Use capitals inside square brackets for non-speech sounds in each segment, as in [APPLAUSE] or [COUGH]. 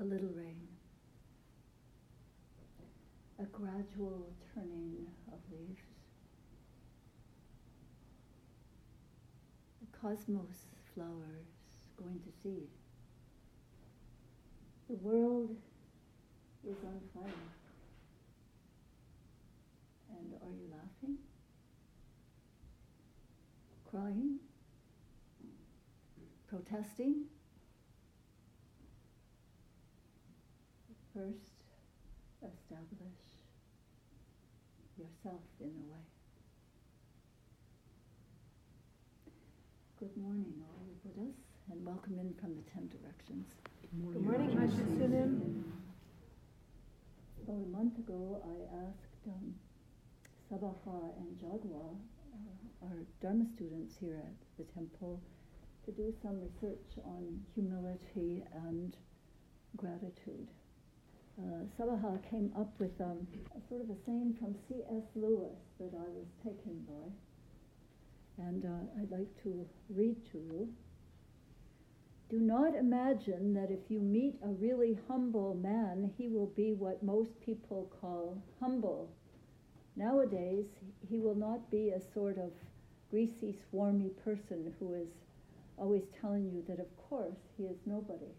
a little rain, a gradual turning of leaves. The cosmos flowers going to seed. The world is on fire. And are you laughing? Crying? Protesting? First, establish yourself in a way. Good morning, all the Buddhas, and welcome in from the Ten Directions. Good morning, Good About a month ago, I asked um, Sabaha and Jagwa, uh, our Dharma students here at the temple, to do some research on humility and gratitude. Uh, Sabaha came up with um, a sort of a saying from C.S. Lewis that I was taken by. And uh, I'd like to read to you. Do not imagine that if you meet a really humble man, he will be what most people call humble. Nowadays, he will not be a sort of greasy, swarmy person who is always telling you that, of course, he is nobody.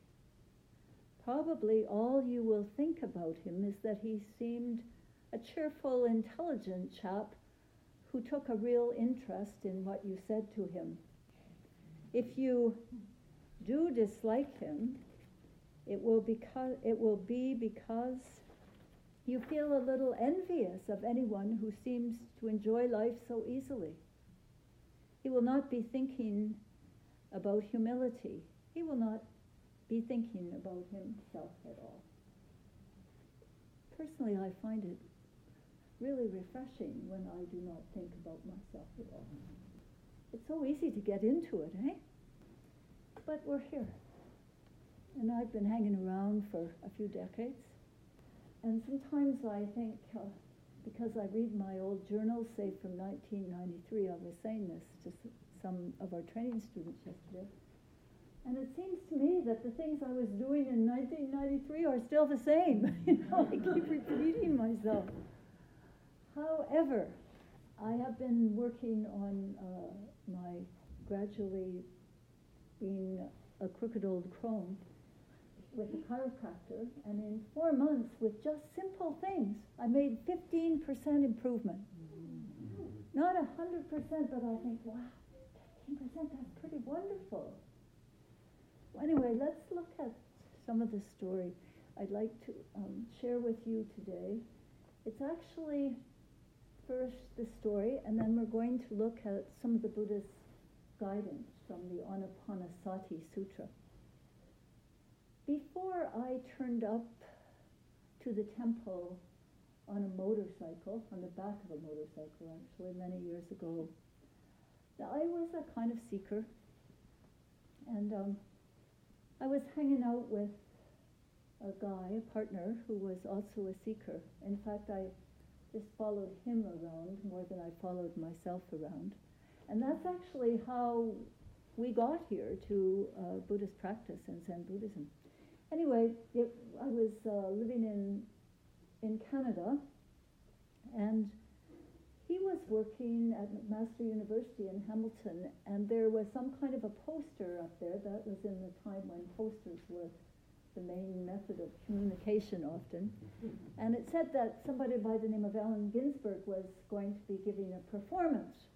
Probably all you will think about him is that he seemed a cheerful, intelligent chap who took a real interest in what you said to him. If you do dislike him, it will, because, it will be because you feel a little envious of anyone who seems to enjoy life so easily. He will not be thinking about humility. He will not be thinking about himself at all. Personally, I find it really refreshing when I do not think about myself at all. It's so easy to get into it, eh? But we're here. And I've been hanging around for a few decades. And sometimes I think, uh, because I read my old journals, say from 1993, I was saying this to some of our training students yesterday. And it seems to me that the things I was doing in 1993 are still the same. [LAUGHS] you know, I keep repeating myself. However, I have been working on uh, my gradually being a crooked old crone with a chiropractor, and in four months, with just simple things, I made 15% improvement. Not 100%, but I think, wow, 15%, that's pretty wonderful. Anyway, let's look at some of the story I'd like to um, share with you today. It's actually first the story, and then we're going to look at some of the Buddha's guidance from the Anapanasati Sutra. Before I turned up to the temple on a motorcycle, on the back of a motorcycle actually, many years ago, I was a kind of seeker. And um, I was hanging out with a guy, a partner, who was also a seeker. In fact, I just followed him around more than I followed myself around. And that's actually how we got here to uh, Buddhist practice and Zen Buddhism. Anyway, it, I was uh, living in in Canada, and he was working at McMaster University in Hamilton, and there was some kind of a poster up there. That was in the time when posters were the main method of communication often. And it said that somebody by the name of Allen Ginsberg was going to be giving a performance.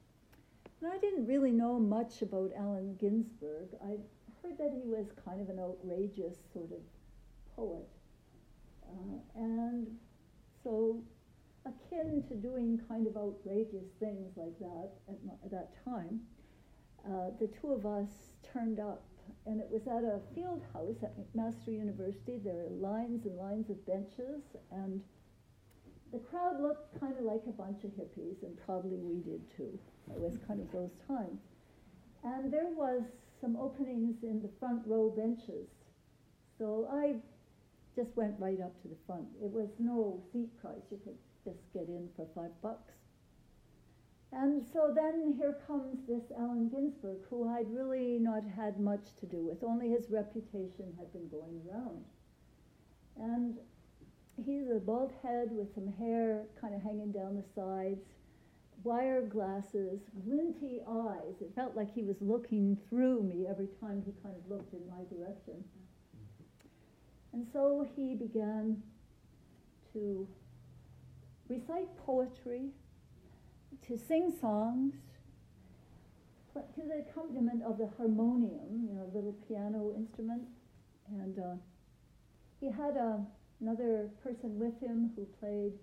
And I didn't really know much about Allen Ginsberg. I heard that he was kind of an outrageous sort of poet. Uh, and so akin to doing kind of outrageous things like that at, at that time, uh, the two of us turned up, and it was at a field house at McMaster University. There were lines and lines of benches, and the crowd looked kind of like a bunch of hippies, and probably we did too. It was kind of those times. And there was some openings in the front row benches. So I just went right up to the front. It was no seat price. You could just get in for five bucks. And so then here comes this Allen Ginsberg, who I'd really not had much to do with, only his reputation had been going around. And he's a bald head with some hair kind of hanging down the sides, wire glasses, glinty eyes. It felt like he was looking through me every time he kind of looked in my direction. And so he began to recite poetry, to sing songs, but to the accompaniment of the harmonium, you know, a little piano instrument. And uh, he had uh, another person with him who played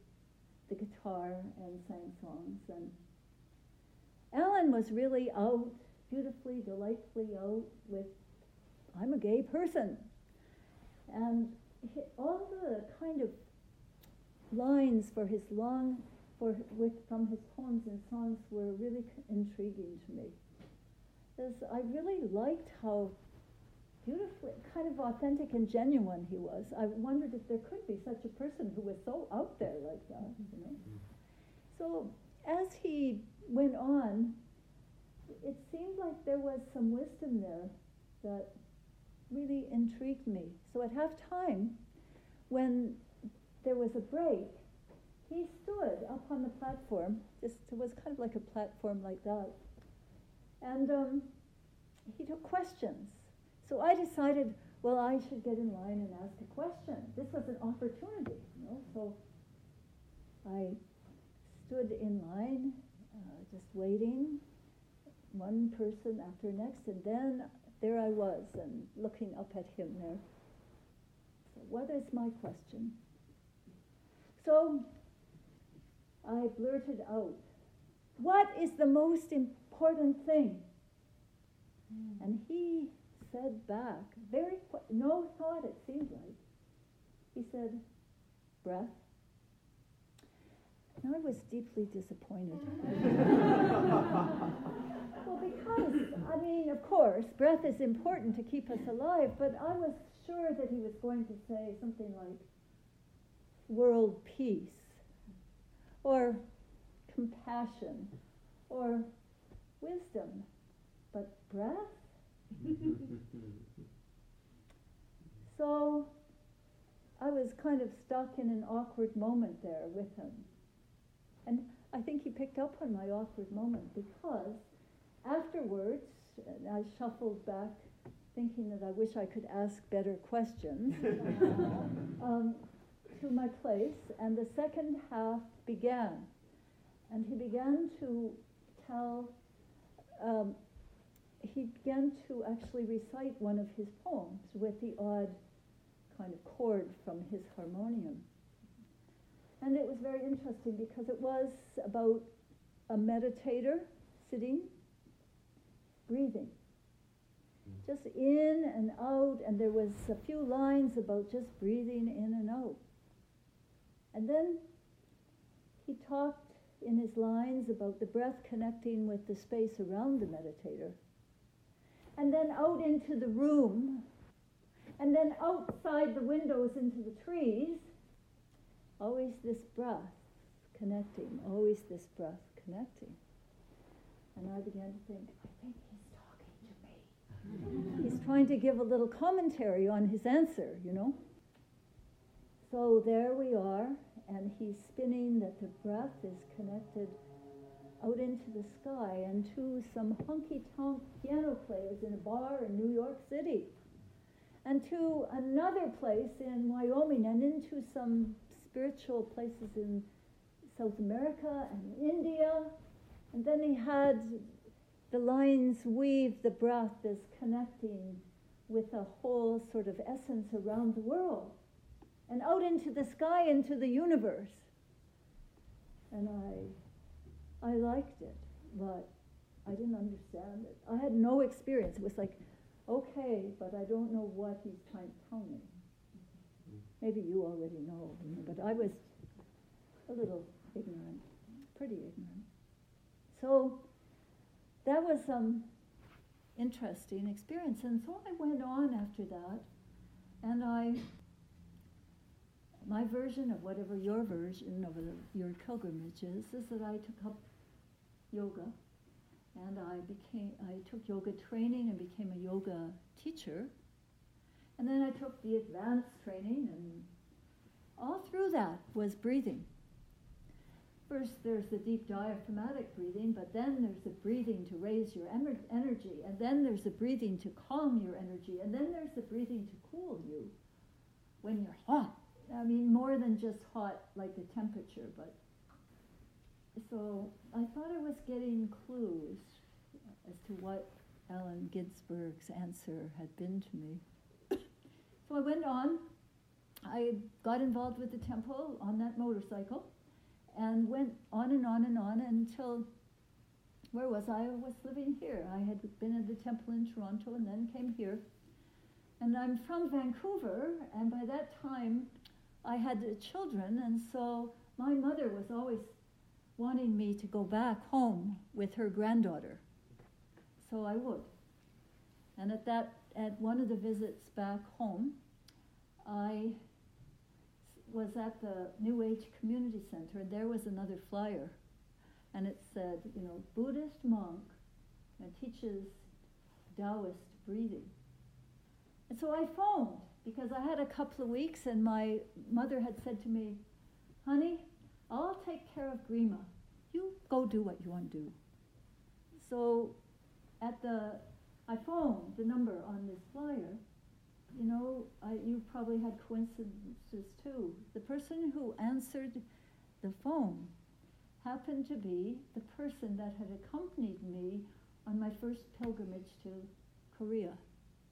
the guitar and sang songs. And Allen was really out, beautifully, delightfully out with, I'm a gay person. And all the kind of lines for his long, for, with, from his poems and songs were really intriguing to me. Because I really liked how beautifully, kind of authentic and genuine he was. I wondered if there could be such a person who was so out there like that, you know. Mm-hmm. So as he went on, it seemed like there was some wisdom there that really intrigued me. So at half time, when there was a break, he stood up on the platform. Just it was kind of like a platform like that, and um, he took questions. So I decided, well, I should get in line and ask a question. This was an opportunity, you know. So I stood in line, uh, just waiting, one person after next, and then there I was, and looking up at him there. So what is my question? So I blurted out, What is the most important thing? Mm. And he said back, very qu- no thought it seemed like. He said, breath. And I was deeply disappointed. [LAUGHS] well, because, I mean, of course, breath is important to keep us alive, but I was sure that he was going to say something like world peace, or compassion, or wisdom. But breath? [LAUGHS] so I was kind of stuck in an awkward moment there with him. And I think he picked up on my awkward moment because afterwards, I shuffled back thinking that I wish I could ask better questions [LAUGHS] um, to my place, and the second half began. And he began to tell um, he began to actually recite one of his poems with the odd kind of chord from his harmonium. And it was very interesting because it was about a meditator sitting, breathing. Just in and out, and there was a few lines about just breathing in and out. And then he talked in his lines about the breath connecting with the space around the meditator and then out into the room, and then outside the windows into the trees. Always this breath connecting, always this breath connecting. And I began to think, I think he's talking to me. he's trying to give a little commentary on his answer, you know. So there we are, and he's spinning that the breath is connected out into the sky and to some honky tonk piano players in a bar in New York City, and to another place in Wyoming, and into some spiritual places in South America and India. And then he had the lines weave the breath as connecting with a whole sort of essence around the world and out into the sky, into the universe. And I I liked it, but I didn't understand it. I had no experience. It was like, okay, but I don't know what he's trying to tell me. Maybe you already know, but I was a little ignorant, pretty ignorant. So that was some interesting experience. And so I went on after that, and I my version of whatever your version of your pilgrimage is, is that I took up yoga, and I became I took yoga training and became a yoga teacher, and then I took the advanced training and all through that was breathing. First, there's the deep diaphragmatic breathing, but then there's the breathing to raise your energy, and then there's the breathing to calm your energy, and then there's the breathing to cool you when you're hot. I mean, more than just hot like the temperature, but so I thought I was getting clues as to what Allen Ginsberg's answer had been to me. [COUGHS] so I went on. I got involved with the temple on that motorcycle and went on and on and on until where was I? I was living here. I had been at the temple in Toronto and then came here. And I'm from Vancouver, and by that time I had children, and so my mother was always wanting me to go back home with her granddaughter. So I would. And at that at one of the visits back home, I was at the New Age Community Center, and there was another flyer, and it said, you know, Buddhist monk and teaches Taoist breathing. And so I phoned because I had a couple of weeks, and my mother had said to me, honey, I'll take care of Grima. You go do what you want to do. So at the, I phoned the number on this flyer, you know, I, you probably had coincidences too. The person who answered the phone happened to be the person that had accompanied me on my first pilgrimage to Korea.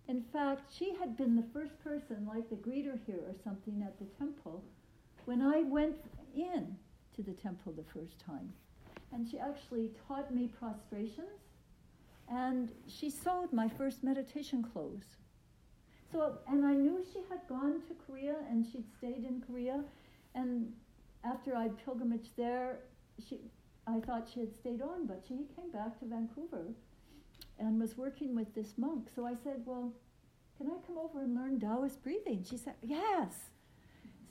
In fact, she had been the first person, like the greeter here or something at the temple, when I went in to the temple the first time. And she actually taught me prostrations, and she sewed my first meditation clothes. So, and I knew she had gone to Korea and she'd stayed in Korea. And after I'd pilgrimaged there, she, I thought she had stayed on, but she came back to Vancouver and was working with this monk. So I said, Well, can I come over and learn Taoist breathing? She said, Yes.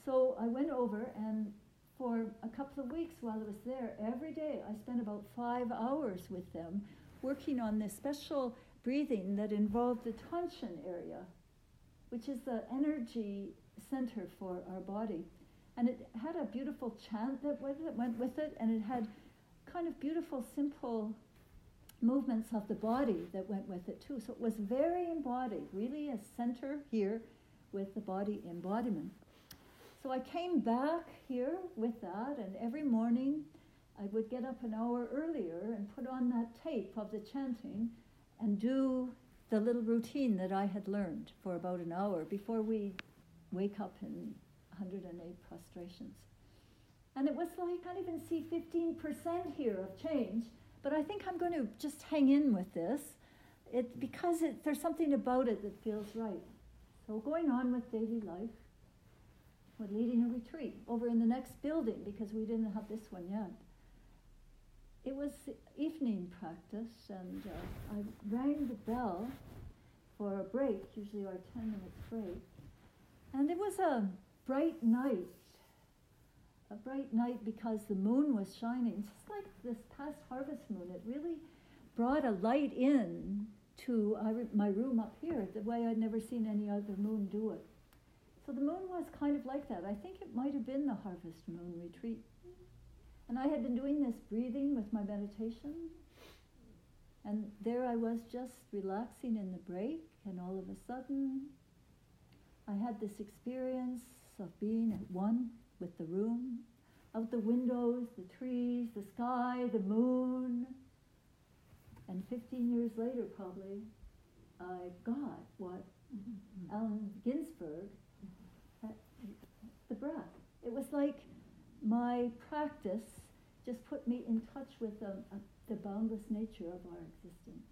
So I went over, and for a couple of weeks while I was there, every day I spent about five hours with them working on this special breathing that involved the Tonshin area which is the energy center for our body. And it had a beautiful chant that went with it, and it had kind of beautiful, simple movements of the body that went with it too. So it was very embodied, really a center here with the body embodiment. So I came back here with that, and every morning I would get up an hour earlier and put on that tape of the chanting and do the little routine that I had learned for about an hour before we wake up in 108 prostrations. And it was like, I can't even see 15% here of change, but I think I'm going to just hang in with this it, because it, there's something about it that feels right. So going on with daily life, we're leading a retreat over in the next building because we didn't have this one yet it was evening practice, and uh, I rang the bell for a break, usually our 10 minutes break. And it was a bright night, a bright night because the moon was shining, just like this past harvest moon. It really brought a light in to uh, my room up here, the way I'd never seen any other moon do it. So the moon was kind of like that. I think it might have been the harvest moon retreat and I had been doing this breathing with my meditation. And there I was just relaxing in the break, and all of a sudden, I had this experience of being at one with the room, out the windows, the trees, the sky, the moon. And 15 years later, probably, I got what mm-hmm. Allen Ginsberg, had, the breath. It was like my practice just put me in touch with um, uh, the boundless nature of our existence.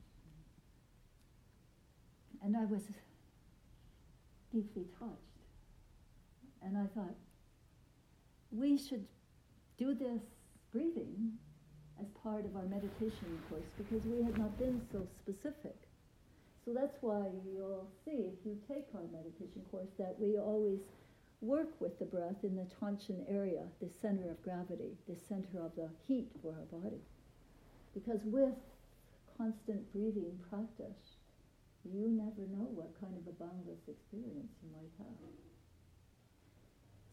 And I was deeply touched. And I thought, we should do this breathing as part of our meditation course because we had not been so specific. So that's why you'll see if you take our meditation course that we always work with the breath in the Tonshin area, the center of gravity, the center of the heat for our body. Because with constant breathing practice, you never know what kind of a boundless experience you might have.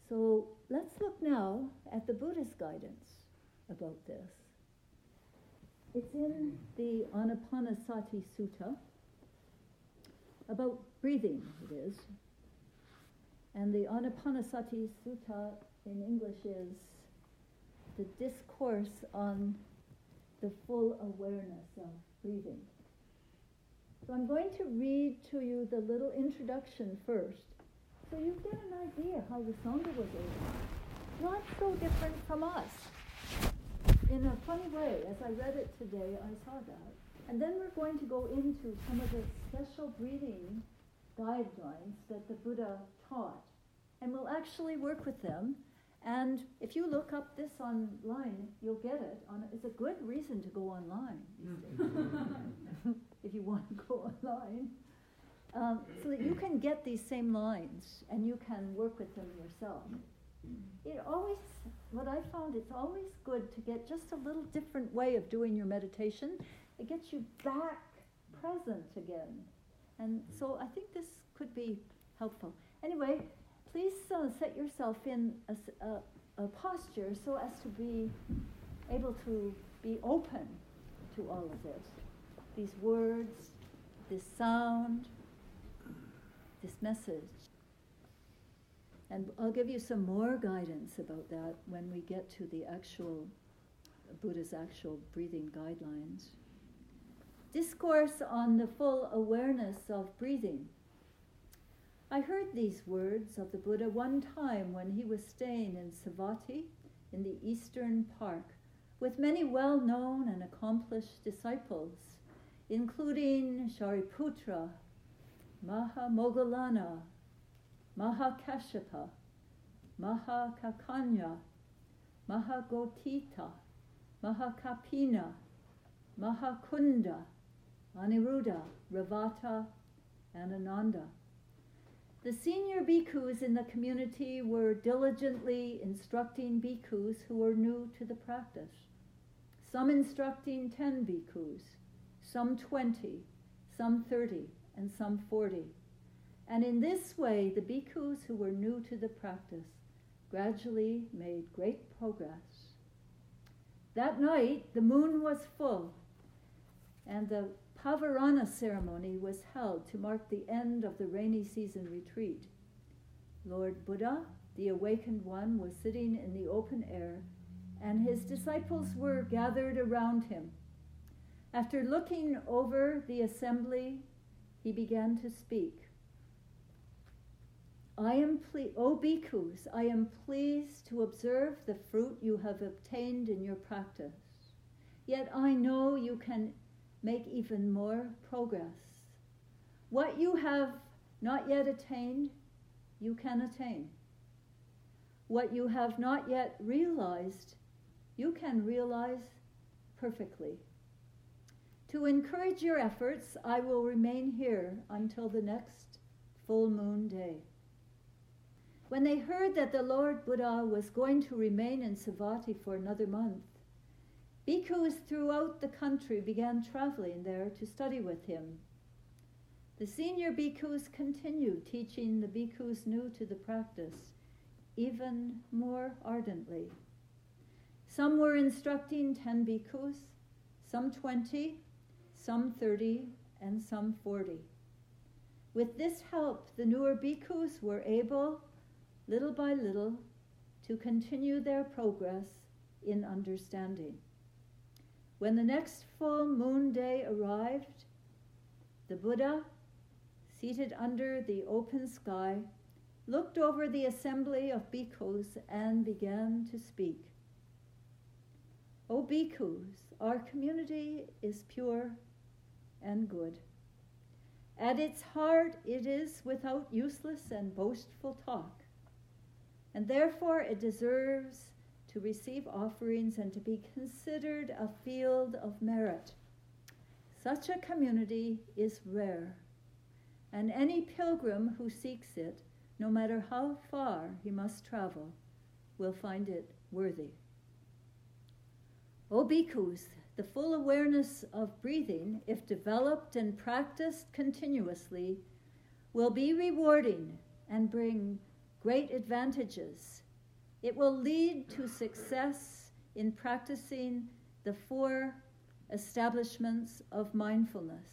So let's look now at the Buddha's guidance about this. It's in the Anapanasati Sutta about breathing, it is. And the Anapanasati Sutta in English is the discourse on the full awareness of breathing. So I'm going to read to you the little introduction first, so you get an idea how the Sangha was able. Not so different from us. In a funny way, as I read it today, I saw that. And then we're going to go into some of the special breathing guidelines that the Buddha taught. And we'll actually work with them. And if you look up this online, you'll get it. On, it's a good reason to go online [LAUGHS] [LAUGHS] if you want to go online. Um, so that you [CLEARS THROAT] can get these same lines and you can work with them yourself. It always, what I found, it's always good to get just a little different way of doing your meditation. It gets you back present again. And so I think this could be helpful. Anyway, please uh, set yourself in a, a, a posture so as to be able to be open to all of this. These words, this sound, this message. And I'll give you some more guidance about that when we get to the actual Buddha's actual breathing guidelines. Discourse on the full awareness of breathing. I heard these words of the Buddha one time when he was staying in Savatthi in the eastern park with many well known and accomplished disciples, including Shariputra, Mahamoggallana, Mahakashapa, Mahakakanya, Mahagotita, Mahakapina, Mahakunda, Aniruddha, Revata, and Ananda. The senior bhikkhus in the community were diligently instructing bhikkhus who were new to the practice. Some instructing 10 bhikkhus, some 20, some 30, and some 40. And in this way, the bhikkhus who were new to the practice gradually made great progress. That night, the moon was full, and the Pavarana ceremony was held to mark the end of the rainy season retreat. Lord Buddha, the awakened one, was sitting in the open air, and his disciples were gathered around him. After looking over the assembly, he began to speak. I am ple- O bhikkhus, I am pleased to observe the fruit you have obtained in your practice. Yet I know you can make even more progress. What you have not yet attained, you can attain. What you have not yet realized, you can realize perfectly. To encourage your efforts, I will remain here until the next full moon day. When they heard that the Lord Buddha was going to remain in Savatthi for another month, Bhikkhus throughout the country began traveling there to study with him. The senior bhikkhus continued teaching the bhikkhus new to the practice even more ardently. Some were instructing 10 bhikkhus, some 20, some 30, and some 40. With this help, the newer bhikkhus were able, little by little, to continue their progress in understanding. When the next full moon day arrived, the Buddha, seated under the open sky, looked over the assembly of bhikkhus and began to speak. O bhikkhus, our community is pure and good. At its heart, it is without useless and boastful talk, and therefore it deserves to receive offerings and to be considered a field of merit. Such a community is rare, and any pilgrim who seeks it, no matter how far he must travel, will find it worthy. O bhikkhus, the full awareness of breathing, if developed and practiced continuously, will be rewarding and bring great advantages. It will lead to success in practicing the four establishments of mindfulness.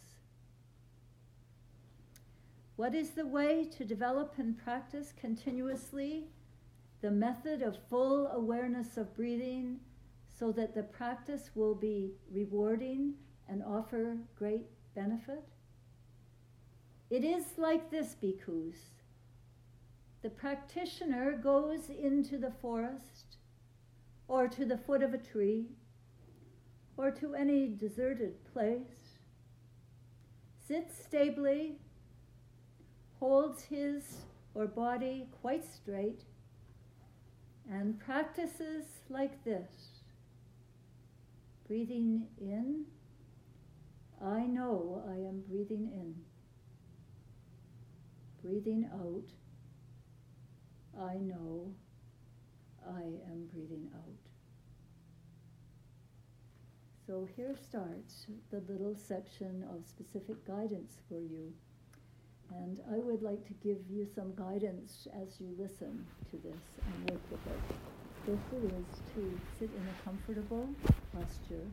What is the way to develop and practice continuously the method of full awareness of breathing so that the practice will be rewarding and offer great benefit? It is like this, bhikkhus. The practitioner goes into the forest or to the foot of a tree or to any deserted place, sits stably, holds his or body quite straight, and practices like this. Breathing in, I know I am breathing in. Breathing out, I know I am breathing out. So here starts the little section of specific guidance for you. And I would like to give you some guidance as you listen to this and work with it. It is to sit in a comfortable posture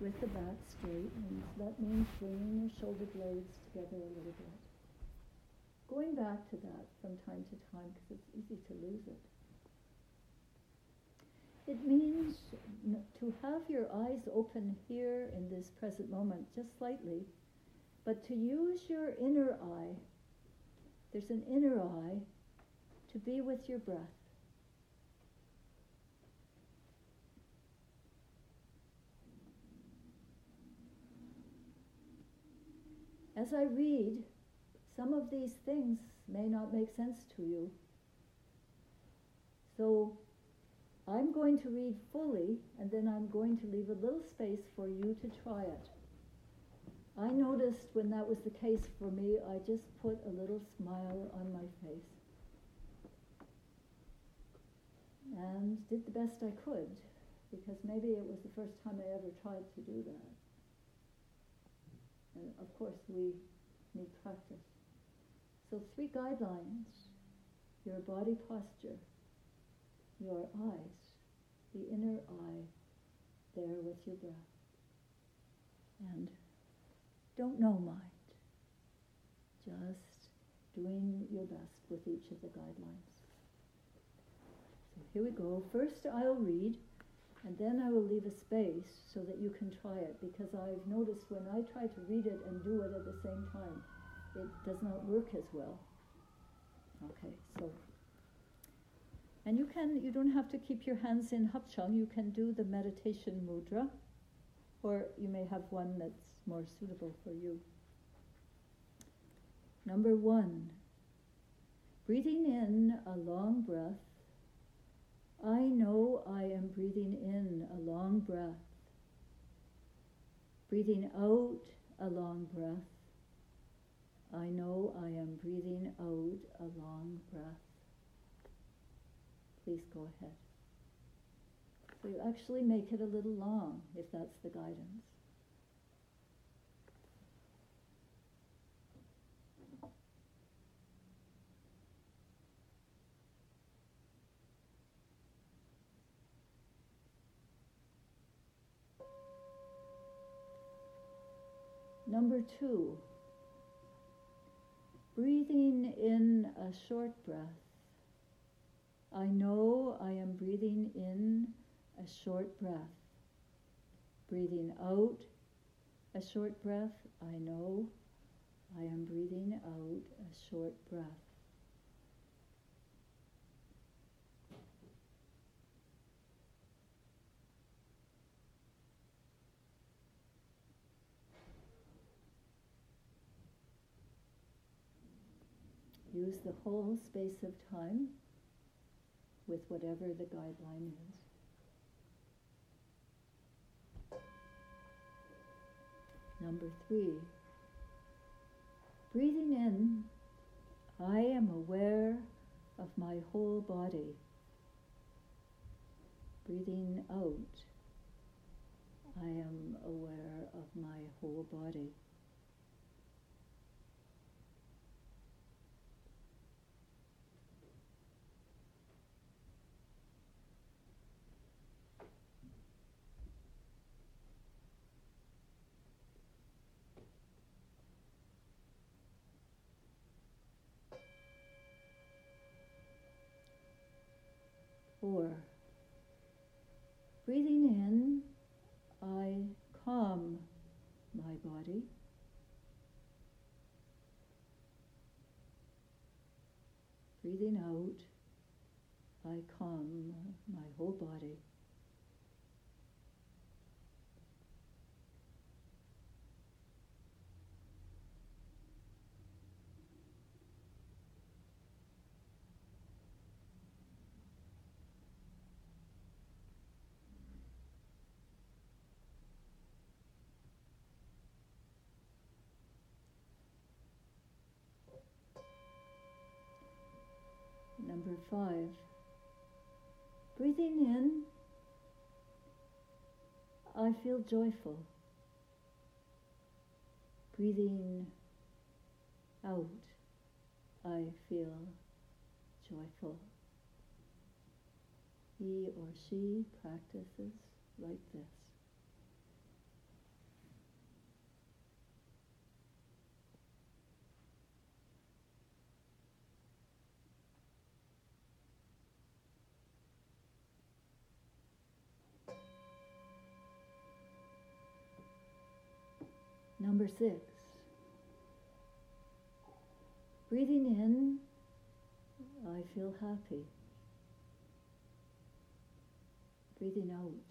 with the back straight, and that means bringing your shoulder blades together a little bit. Going back to that from time to time because it's easy to lose it. It means to have your eyes open here in this present moment, just slightly, but to use your inner eye. There's an inner eye to be with your breath. As I read, some of these things may not make sense to you. So I'm going to read fully and then I'm going to leave a little space for you to try it. I noticed when that was the case for me, I just put a little smile on my face and did the best I could because maybe it was the first time I ever tried to do that. And of course, we need practice. So, three guidelines your body posture, your eyes, the inner eye, there with your breath. And don't know mind, just doing your best with each of the guidelines. So here we go. First, I'll read, and then I will leave a space so that you can try it, because I've noticed when I try to read it and do it at the same time, it does not work as well. Okay, so and you can, you don't have to keep your hands in hapchang. You can do the meditation mudra, or you may have one that's more suitable for you. Number one, breathing in a long breath. I know I am breathing in a long breath. Breathing out a long breath. I know I am breathing out a long breath please go ahead. So you actually make it a little long if that's the guidance. Number two, breathing in a short breath I know I am breathing in a short breath. Breathing out a short breath, I know I am breathing out a short breath. Use the whole space of time with whatever the guideline is. Number three, breathing in, I am aware of my whole body. Breathing out, I am aware of my whole body. Breathing in, I calm my body. Breathing out, I calm my whole body. Number five. Breathing in, I feel joyful. Breathing out, I feel joyful. He or she practices like this. Number six. Breathing in, I feel happy. Breathing out,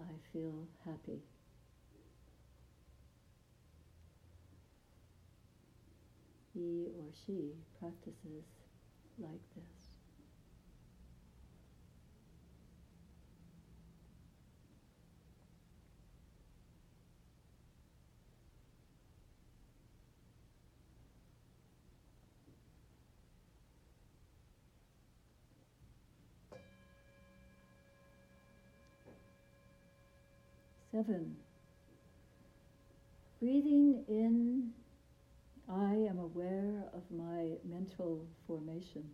I feel happy. He or she practices like this. Seven. Breathing in, I am aware of my mental formations.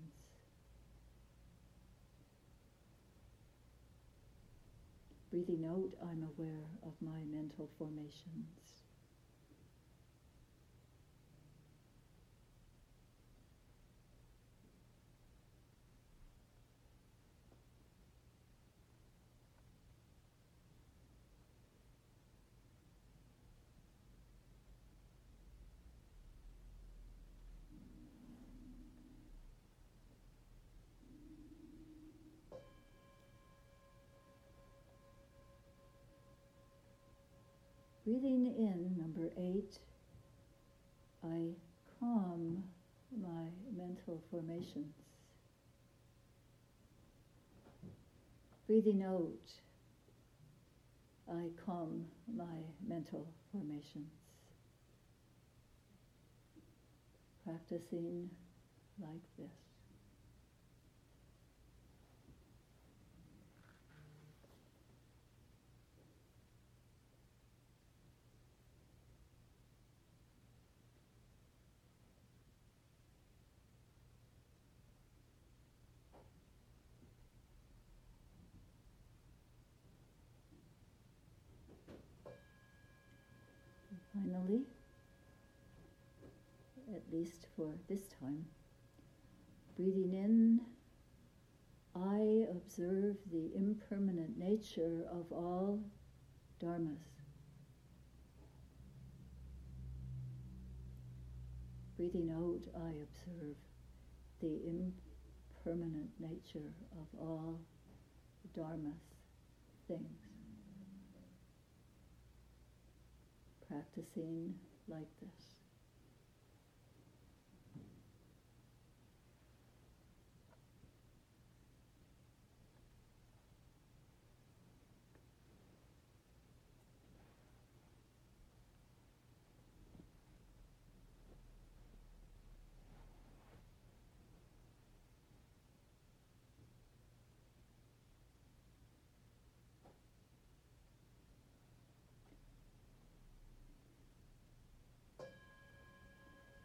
Breathing out, I'm aware of my mental formations. Breathing in, number eight, I calm my mental formations. Breathing out, I calm my mental formations. Practicing like this. Finally, at least for this time, breathing in, I observe the impermanent nature of all dharmas. Breathing out, I observe the impermanent nature of all dharmas, things. Practicing like this.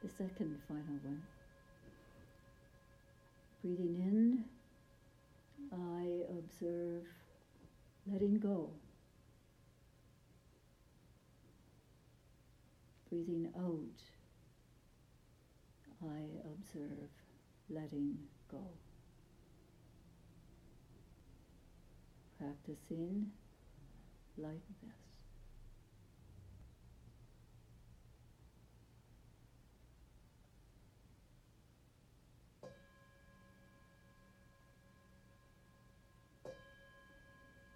The second final one. Breathing in, I observe letting go. Breathing out, I observe letting go. practicing like this.